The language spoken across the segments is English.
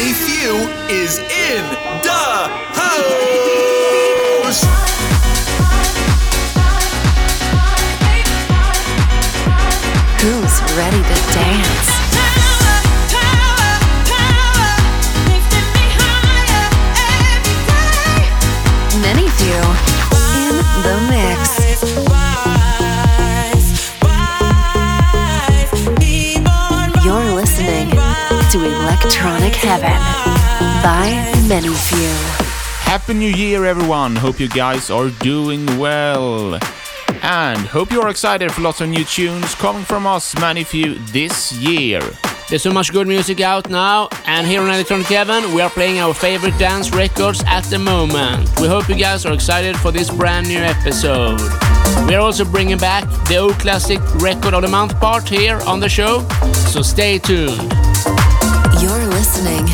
Many Few is in the house. Who's ready to dance? Electronic Heaven by Many Few. Happy New Year, everyone! Hope you guys are doing well. And hope you are excited for lots of new tunes coming from us, Many Few, this year. There's so much good music out now, and here on Electronic Heaven, we are playing our favorite dance records at the moment. We hope you guys are excited for this brand new episode. We are also bringing back the old classic record of the month part here on the show, so stay tuned. Listening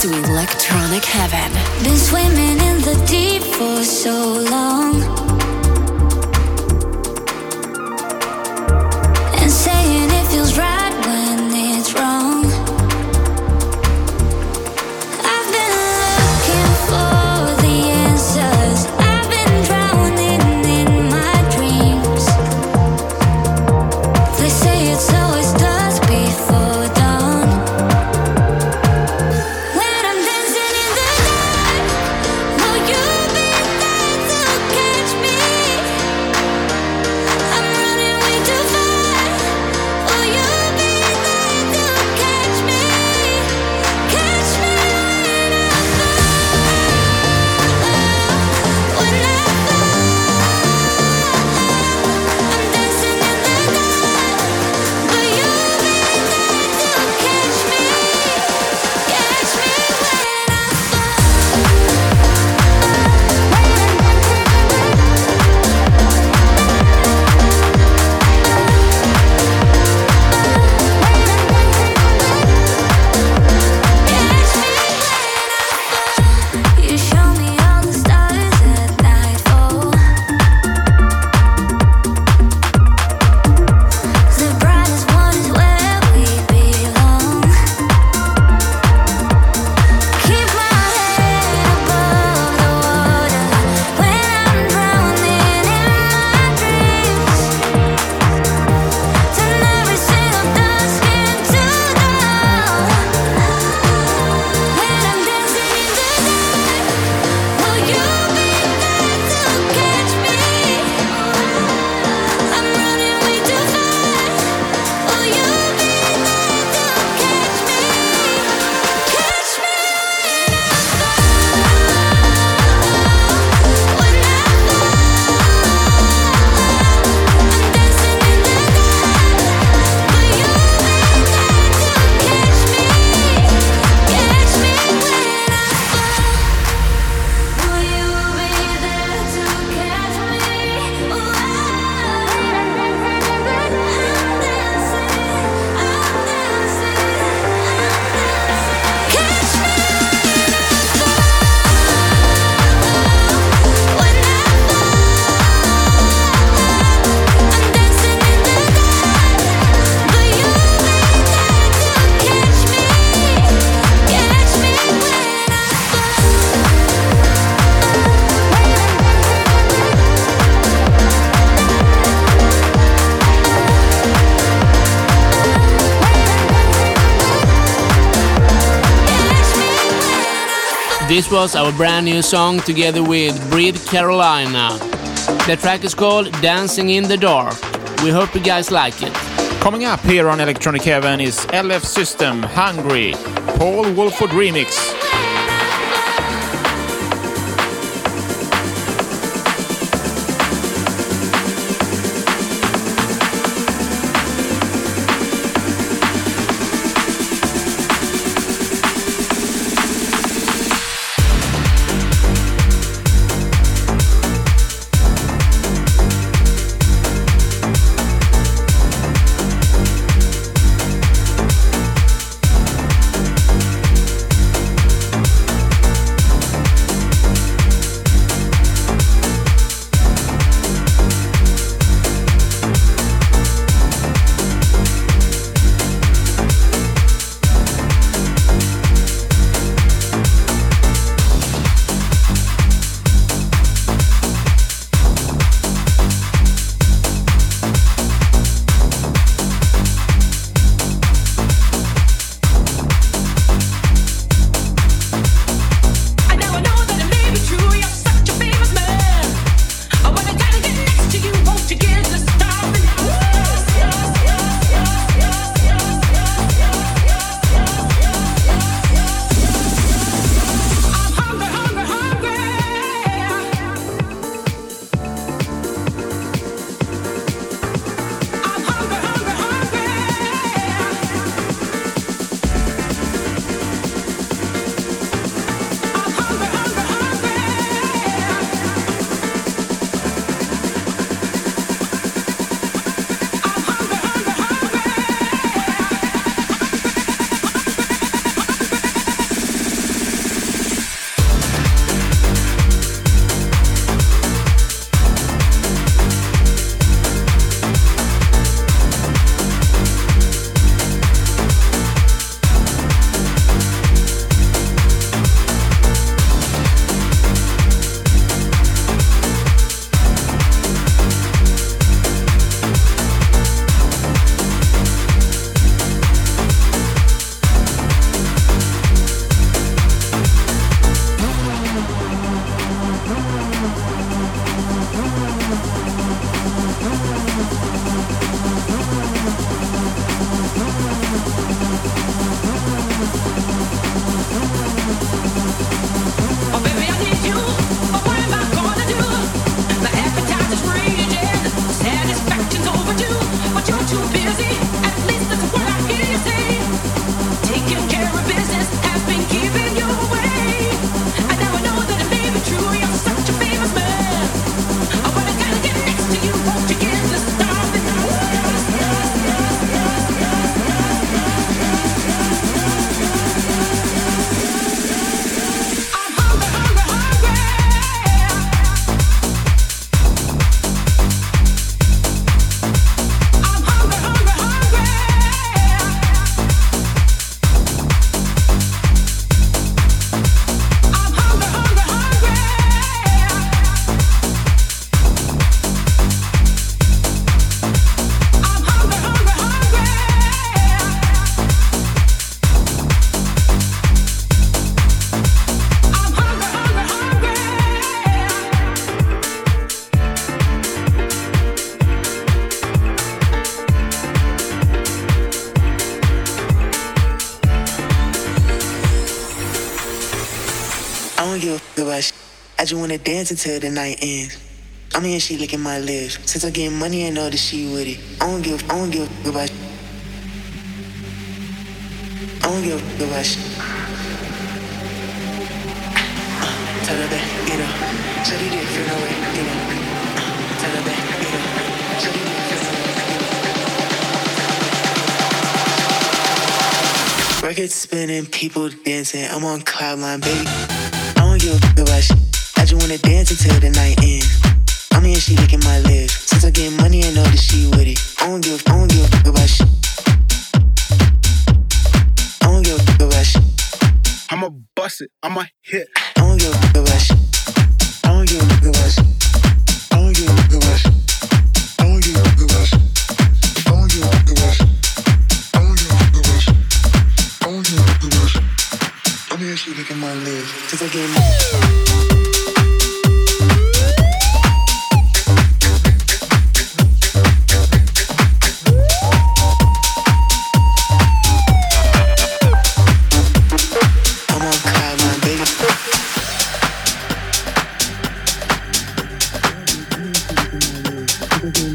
to Electronic Heaven. Been swimming in the deep for so long. This was our brand new song together with Breed Carolina. The track is called Dancing in the Dark. We hope you guys like it. Coming up here on Electronic Heaven is LF System Hungry, Paul Woolford Remix. I just wanna dance until the night ends. I'm here, she licking my lips. Since I get money, I know that she with it. I don't give, I don't give a about. I don't give a about. Uh, Tell her that, up. Shut it in, feel no way. Records spinning, people dancing. I'm on cloud nine, baby. Wanna dance until the night ends. I'm here, she licking my lips. Since I get money, I know that she with it. I don't give, I don't give a fuck about shit. I don't give a fuck about shit. I'ma bust it, I'ma hit. I don't give a Mm-hmm.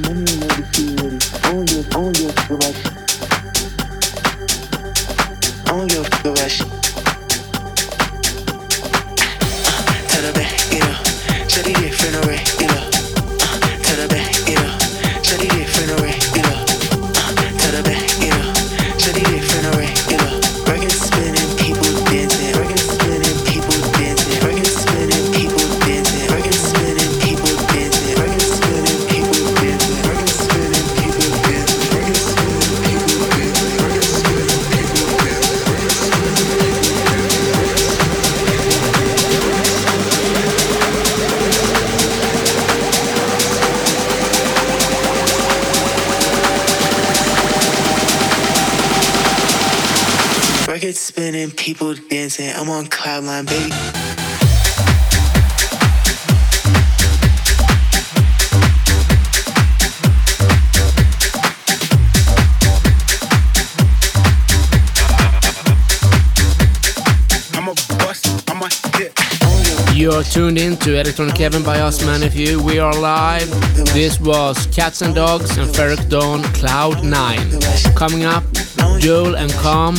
Tuned in to Electronic Heaven by us, man. If you, we are live. This was Cats and Dogs and Ferreck Dawn Cloud 9. Coming up, Joel and Com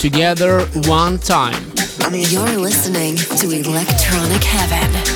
together one time. You're listening to Electronic Heaven.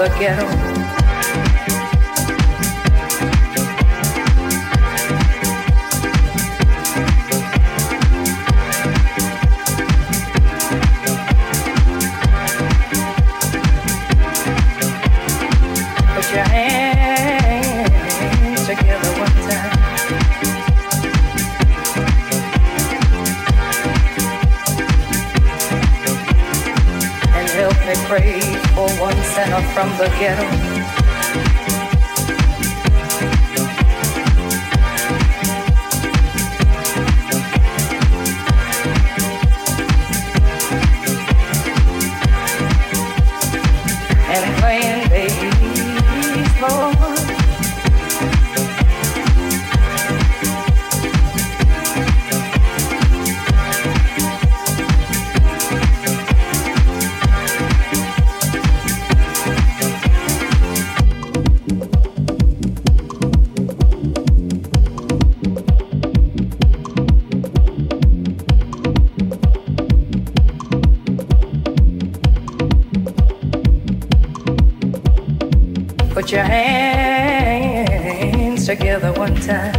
Baguero. from the ghetto. time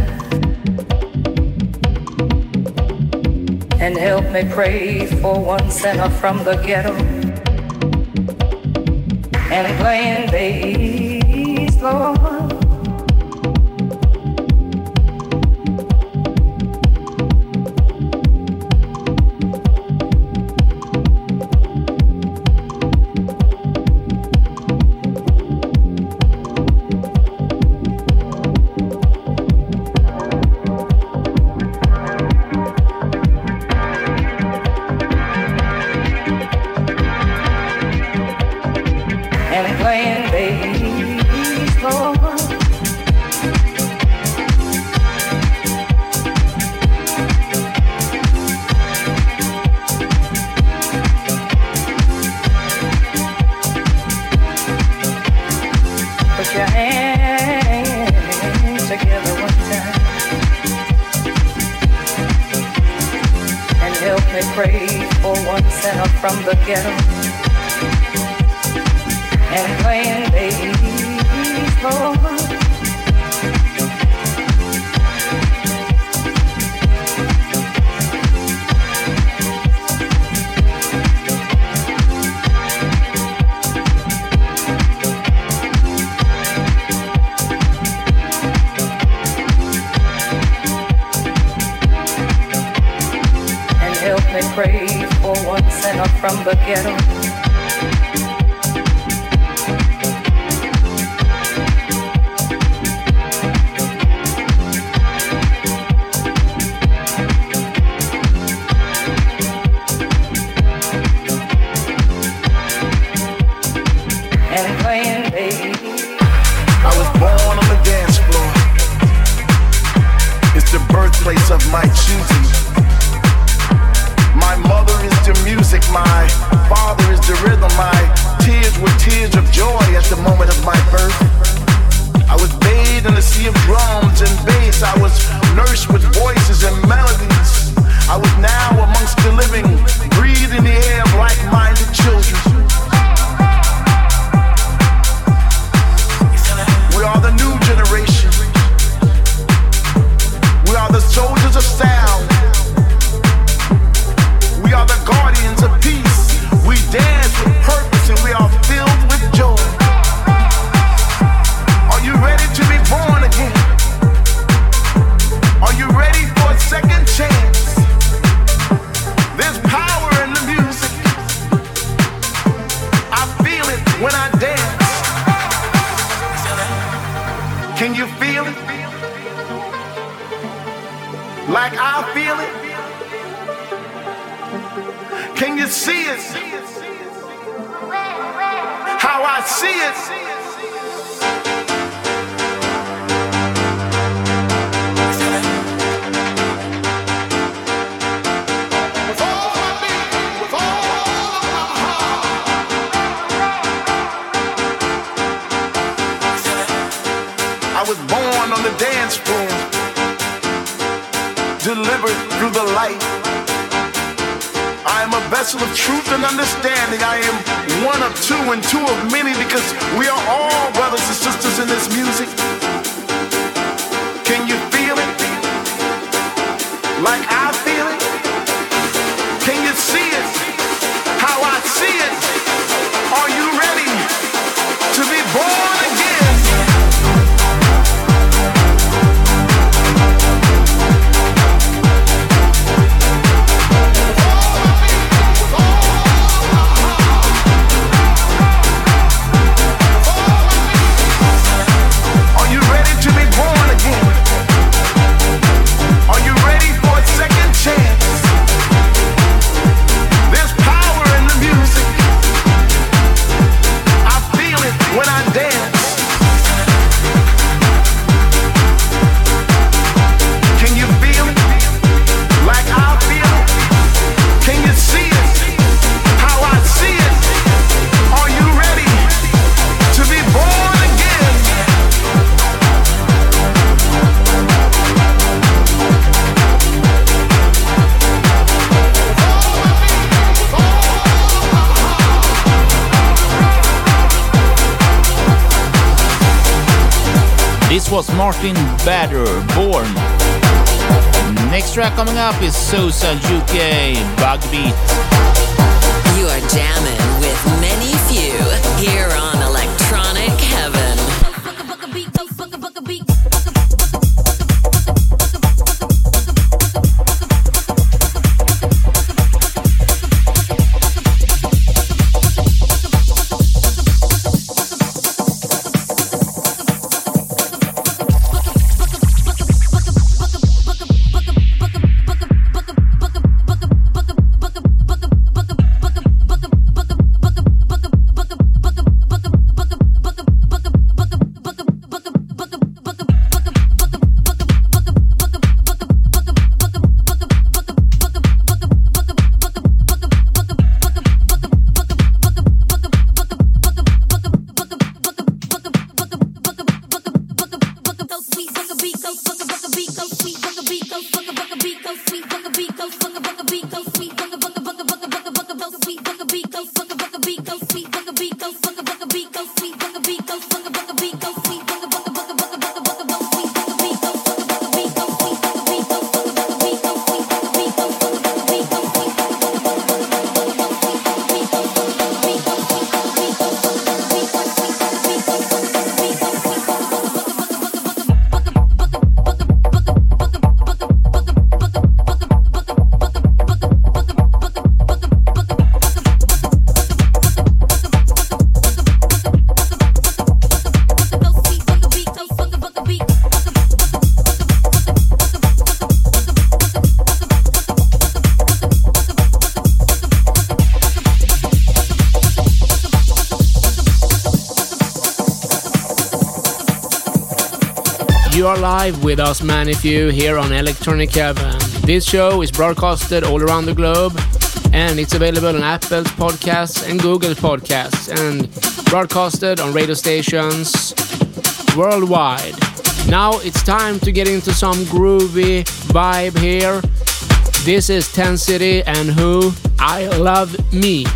and help me pray for one sinner from the ghetto and playing bass, Lord. Get up. Was Martin Bader, Born. Next track coming up is Sosa UK, Bug Beat. You are jamming live with us, Many Few, here on Electronic Heaven. This show is broadcasted all around the globe and it's available on Apple's podcasts and Google's podcasts and broadcasted on radio stations worldwide. Now it's time to get into some groovy vibe here. This is Ten City and Who I Love Me.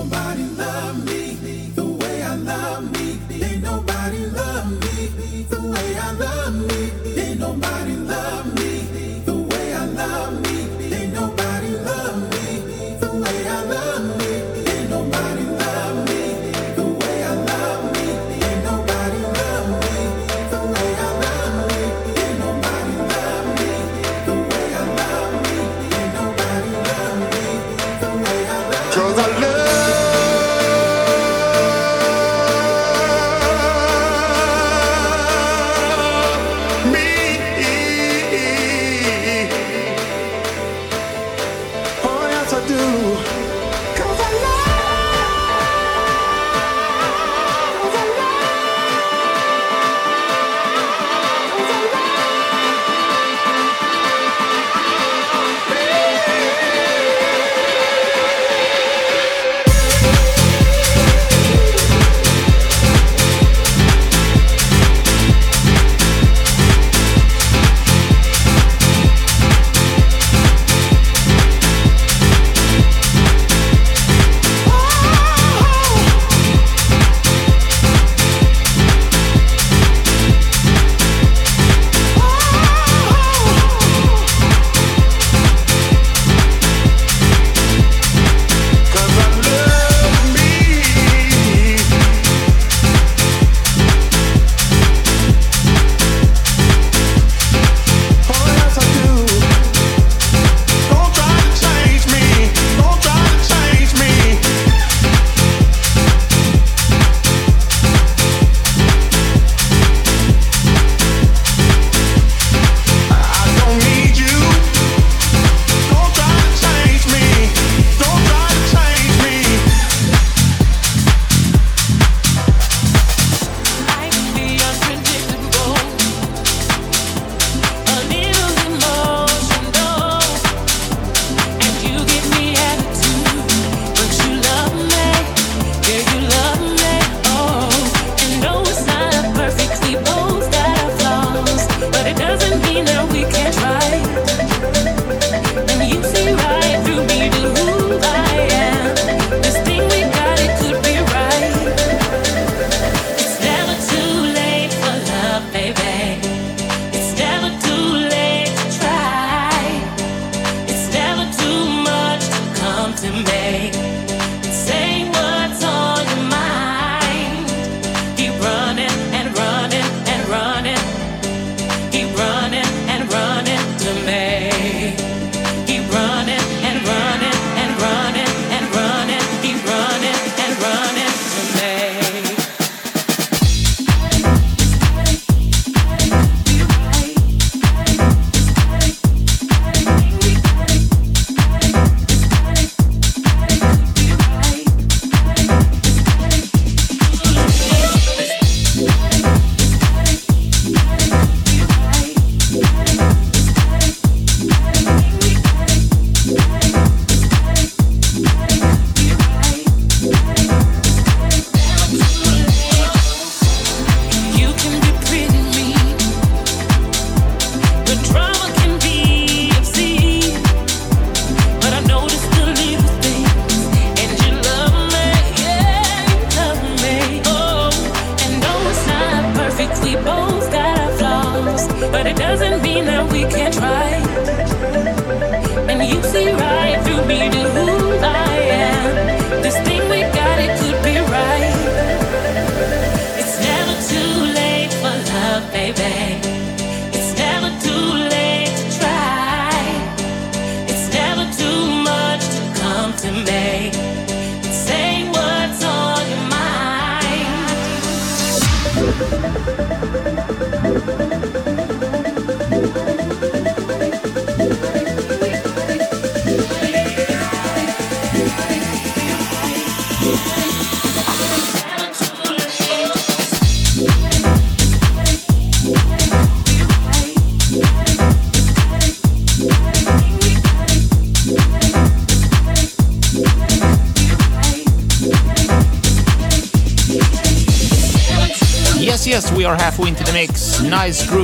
Nobody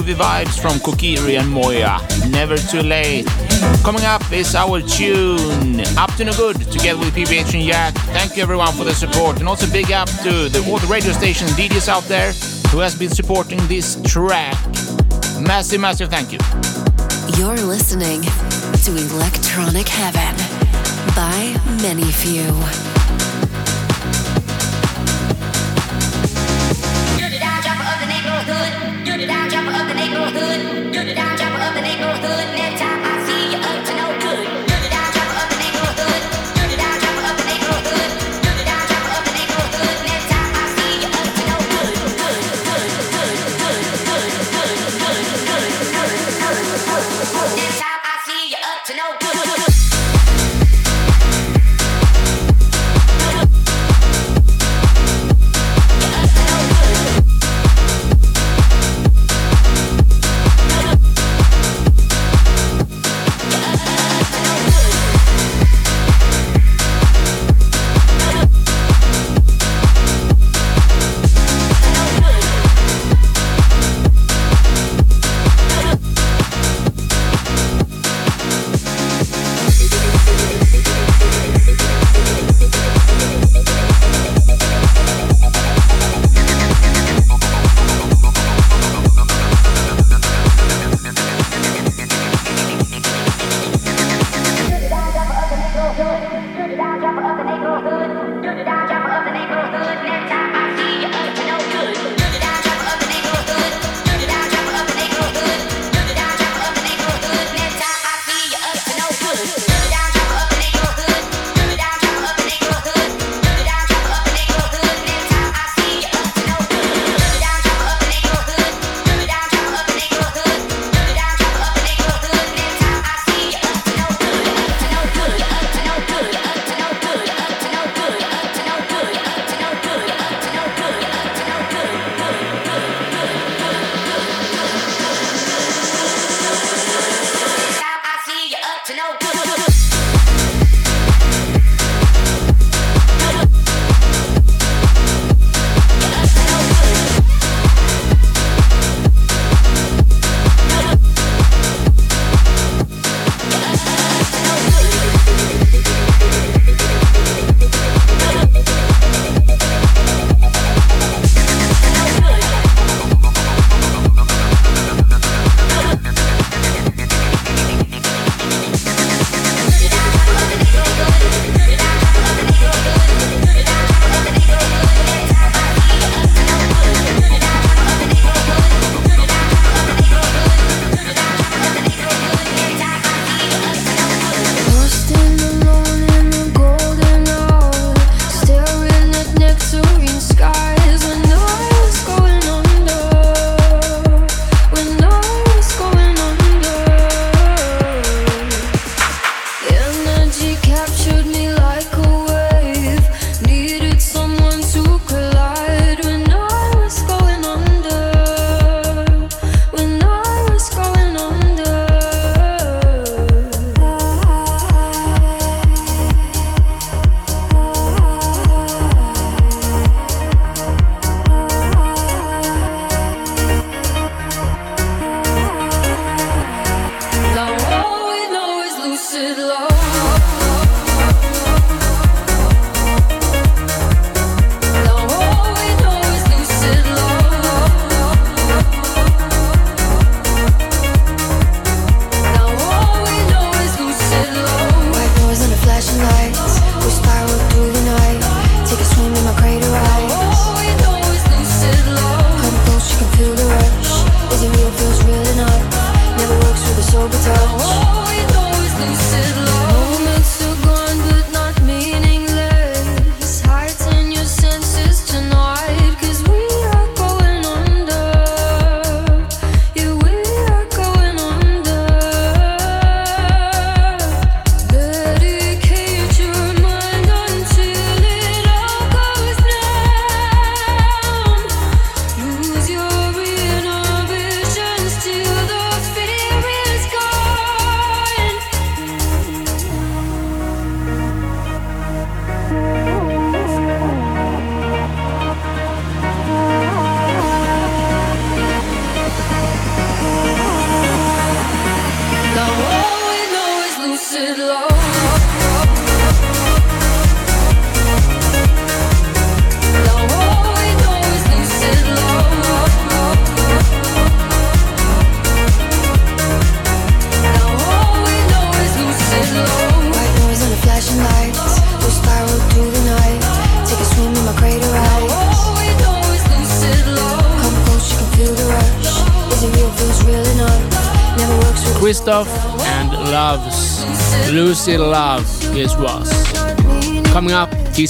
groovy vibes from Kokiri and Moya. Never too late. Coming up is our tune, Up to No Good, together with PBH and Jack. Thank you everyone for the support, and also big up to the, all the radio station DJs out there who has been supporting this track. Massive, massive thank you. You're listening to Electronic Heaven by Many Few.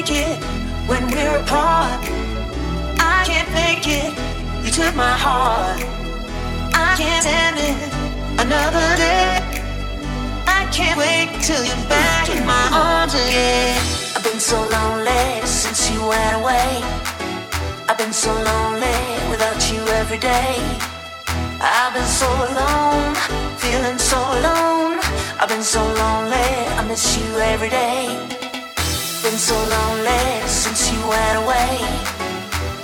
make it when we're apart. I can't make it. You took my heart. I can't stand it. Another day. I can't wait till you're back in my arms again. I've been so lonely since you went away. I've been so lonely without you every day. I've been so alone, feeling so alone. I've been so lonely, I miss you every day. It's been so lonely since you went away.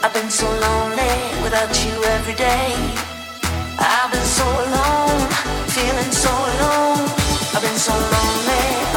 I've been so lonely without you every day. I've been so alone, feeling so alone. I've been so lonely.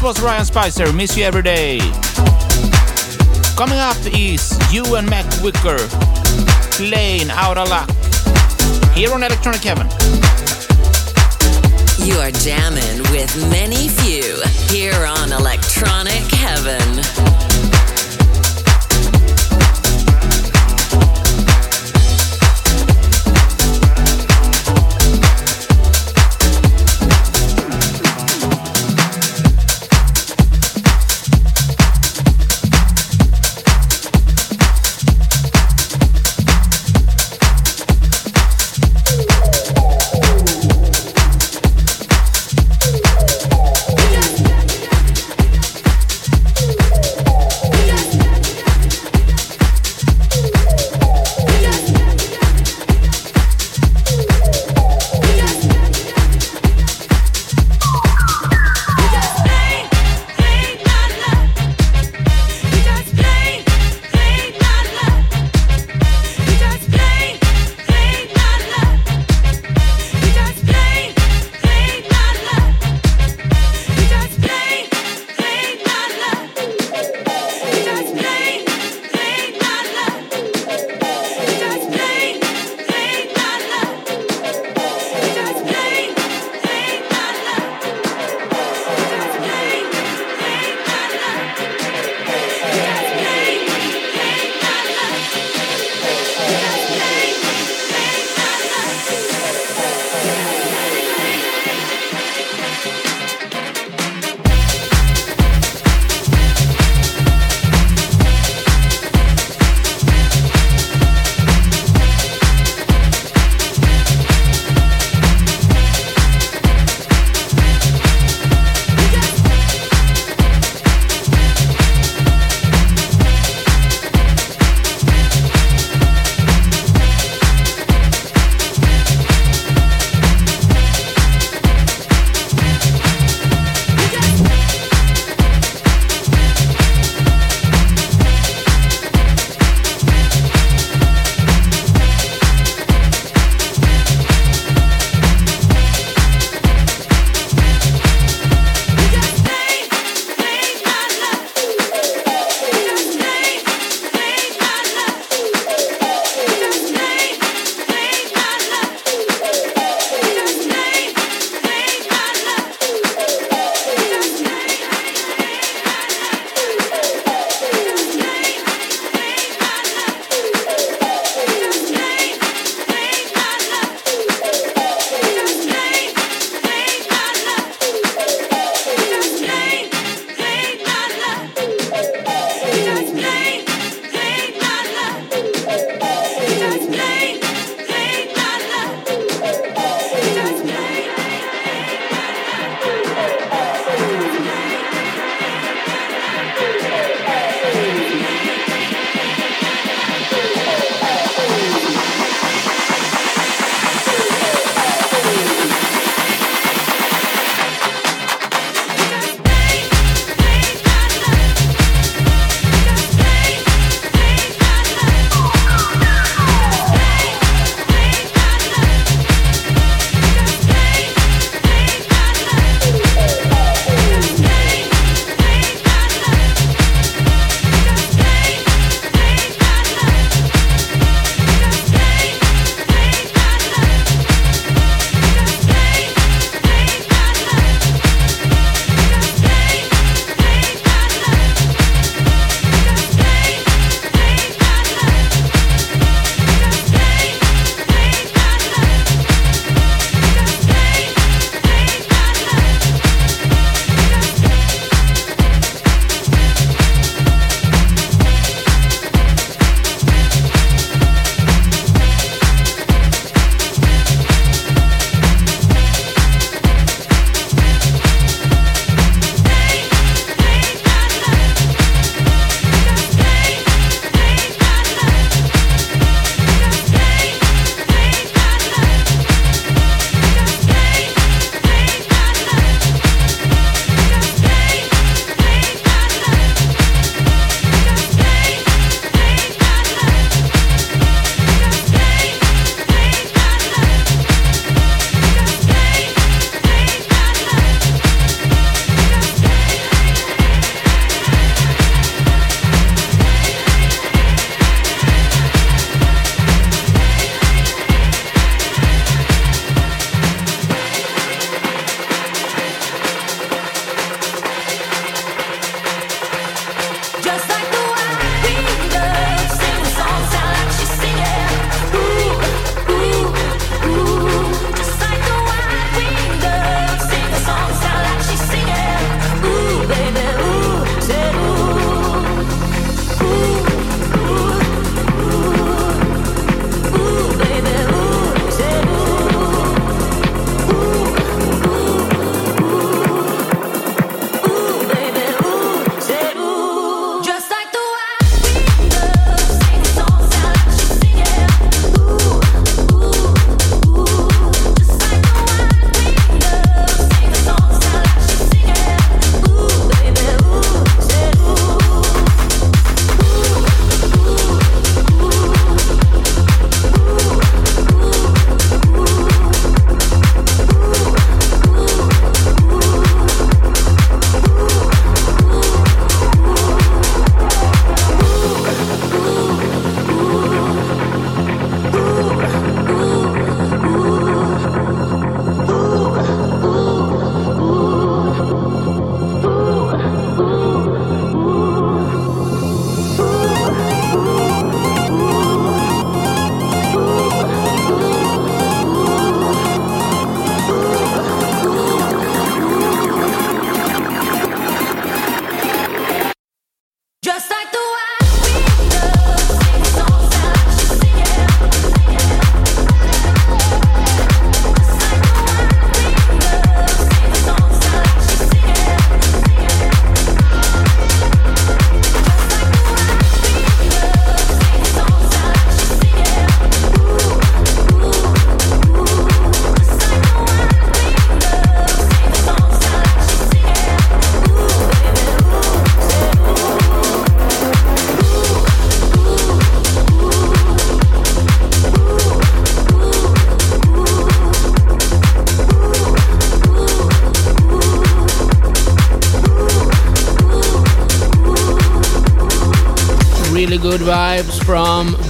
Was Ryan Spicer, Miss You Every Day. Coming up is you and Mac Wicker playing Out of Luck here on Electronic Heaven. You are jamming with Many Few here on Electronic Heaven.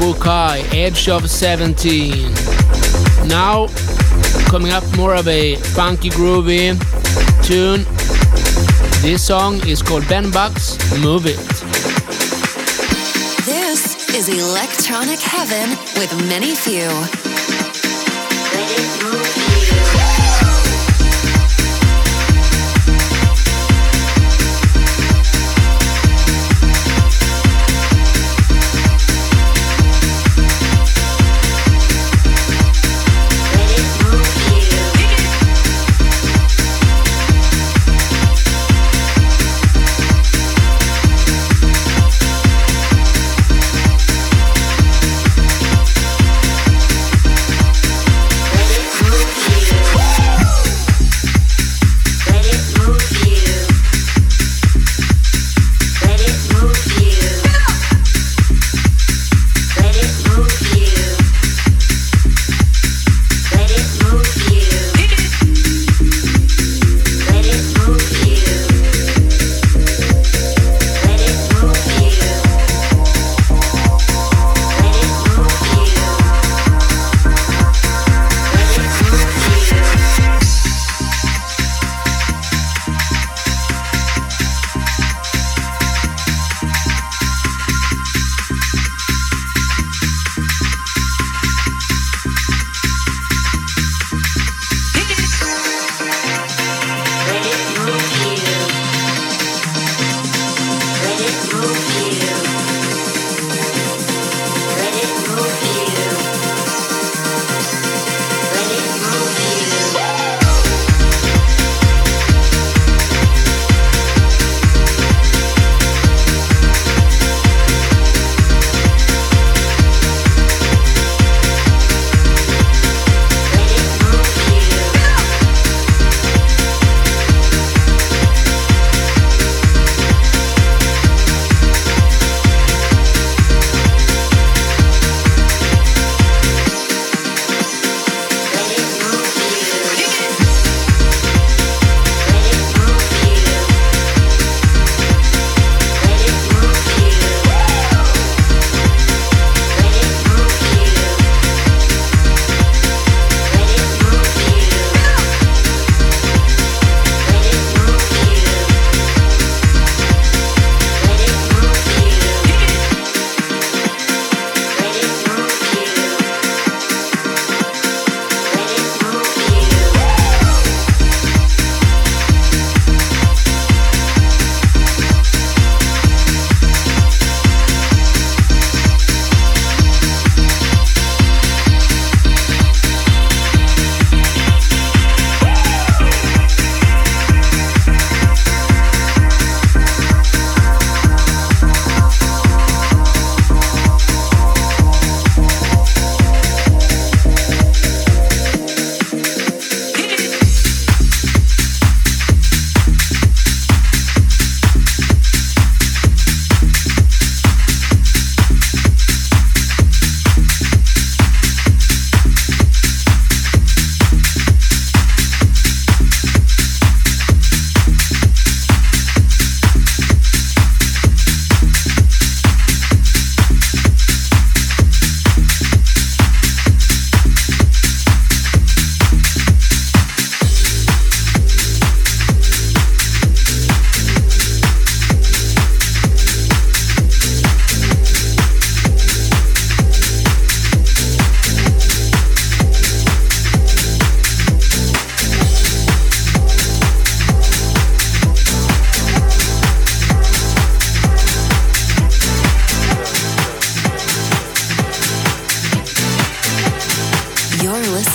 Bukai, Edge of 17. Now, coming up more of a funky, groovy tune. This song is called Ben Bucks Move It. This is Electronic Heaven with Many Few.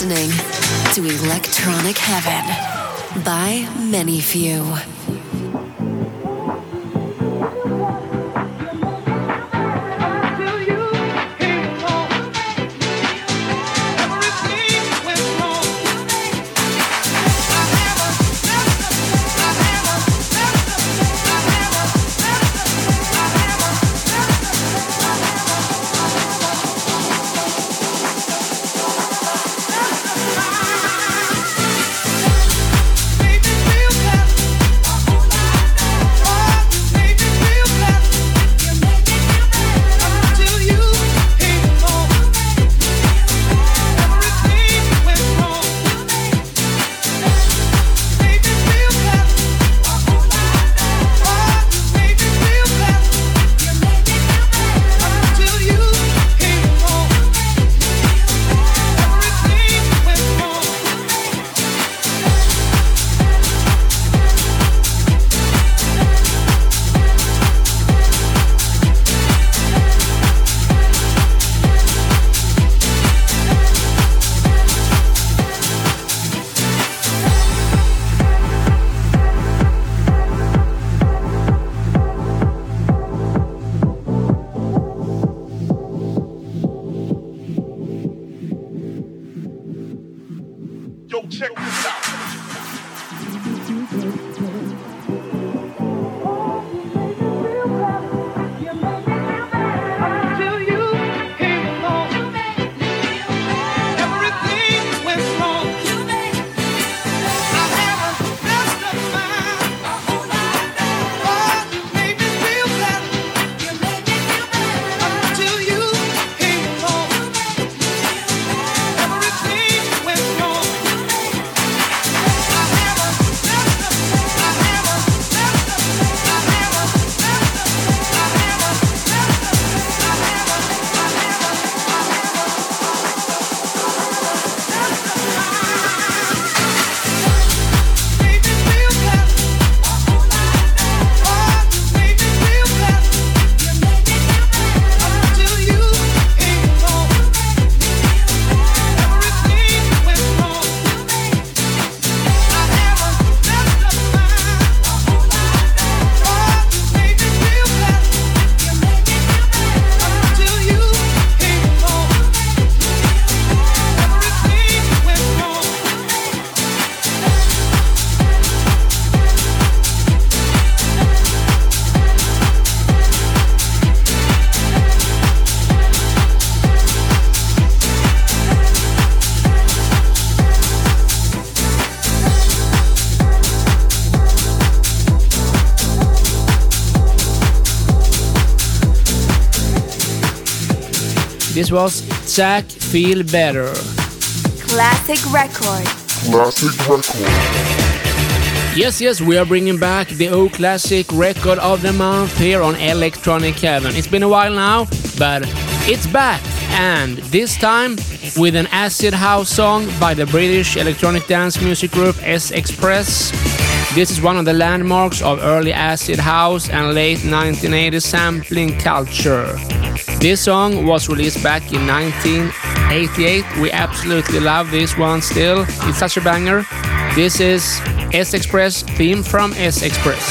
Listening to Electronic Heaven by Many Few. Was Zach Feel Better. Classic record. Classic record. Yes, yes, we are bringing back the old Classic Record of the Month here on Electronic Heaven. It's been a while now, but it's back, and this time with an acid house song by the British electronic dance music group S Express. This is one of the landmarks of early acid house and late 1980s sampling culture. This song was released back in 1988. We absolutely love this one still. It's such a banger. This is S Express theme from S Express.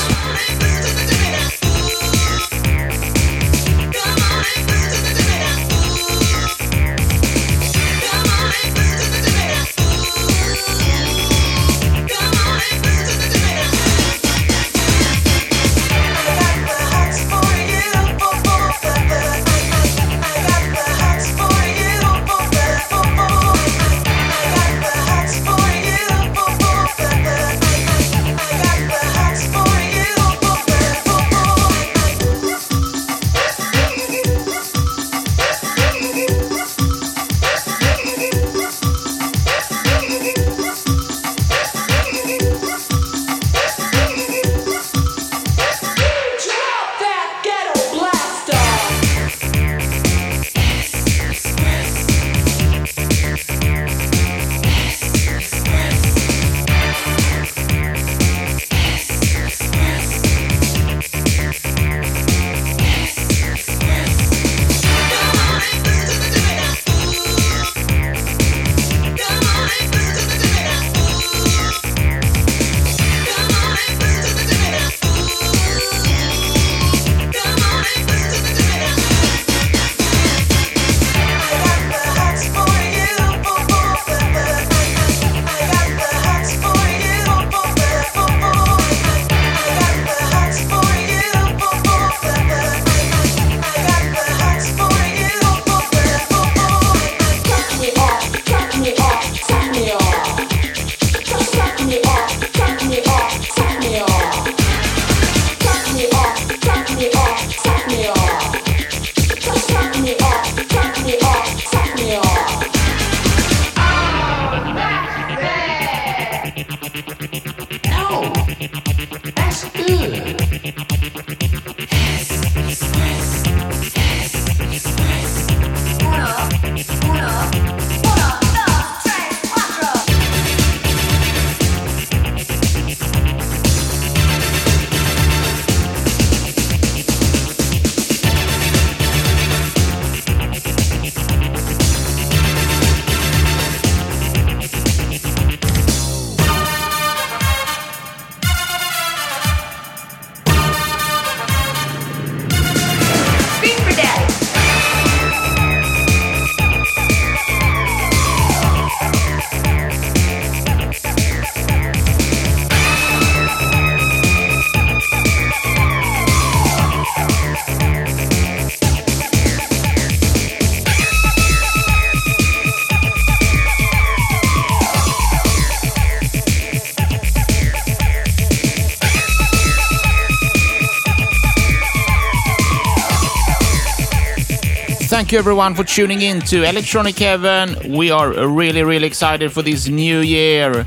Thank you everyone for tuning in to Electronic Heaven. We are really, really excited for this new year.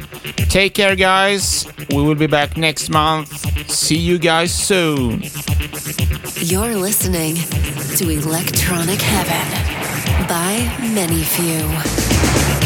Take care, guys. We will be back next month. See you guys soon. You're listening to Electronic Heaven by Many Few.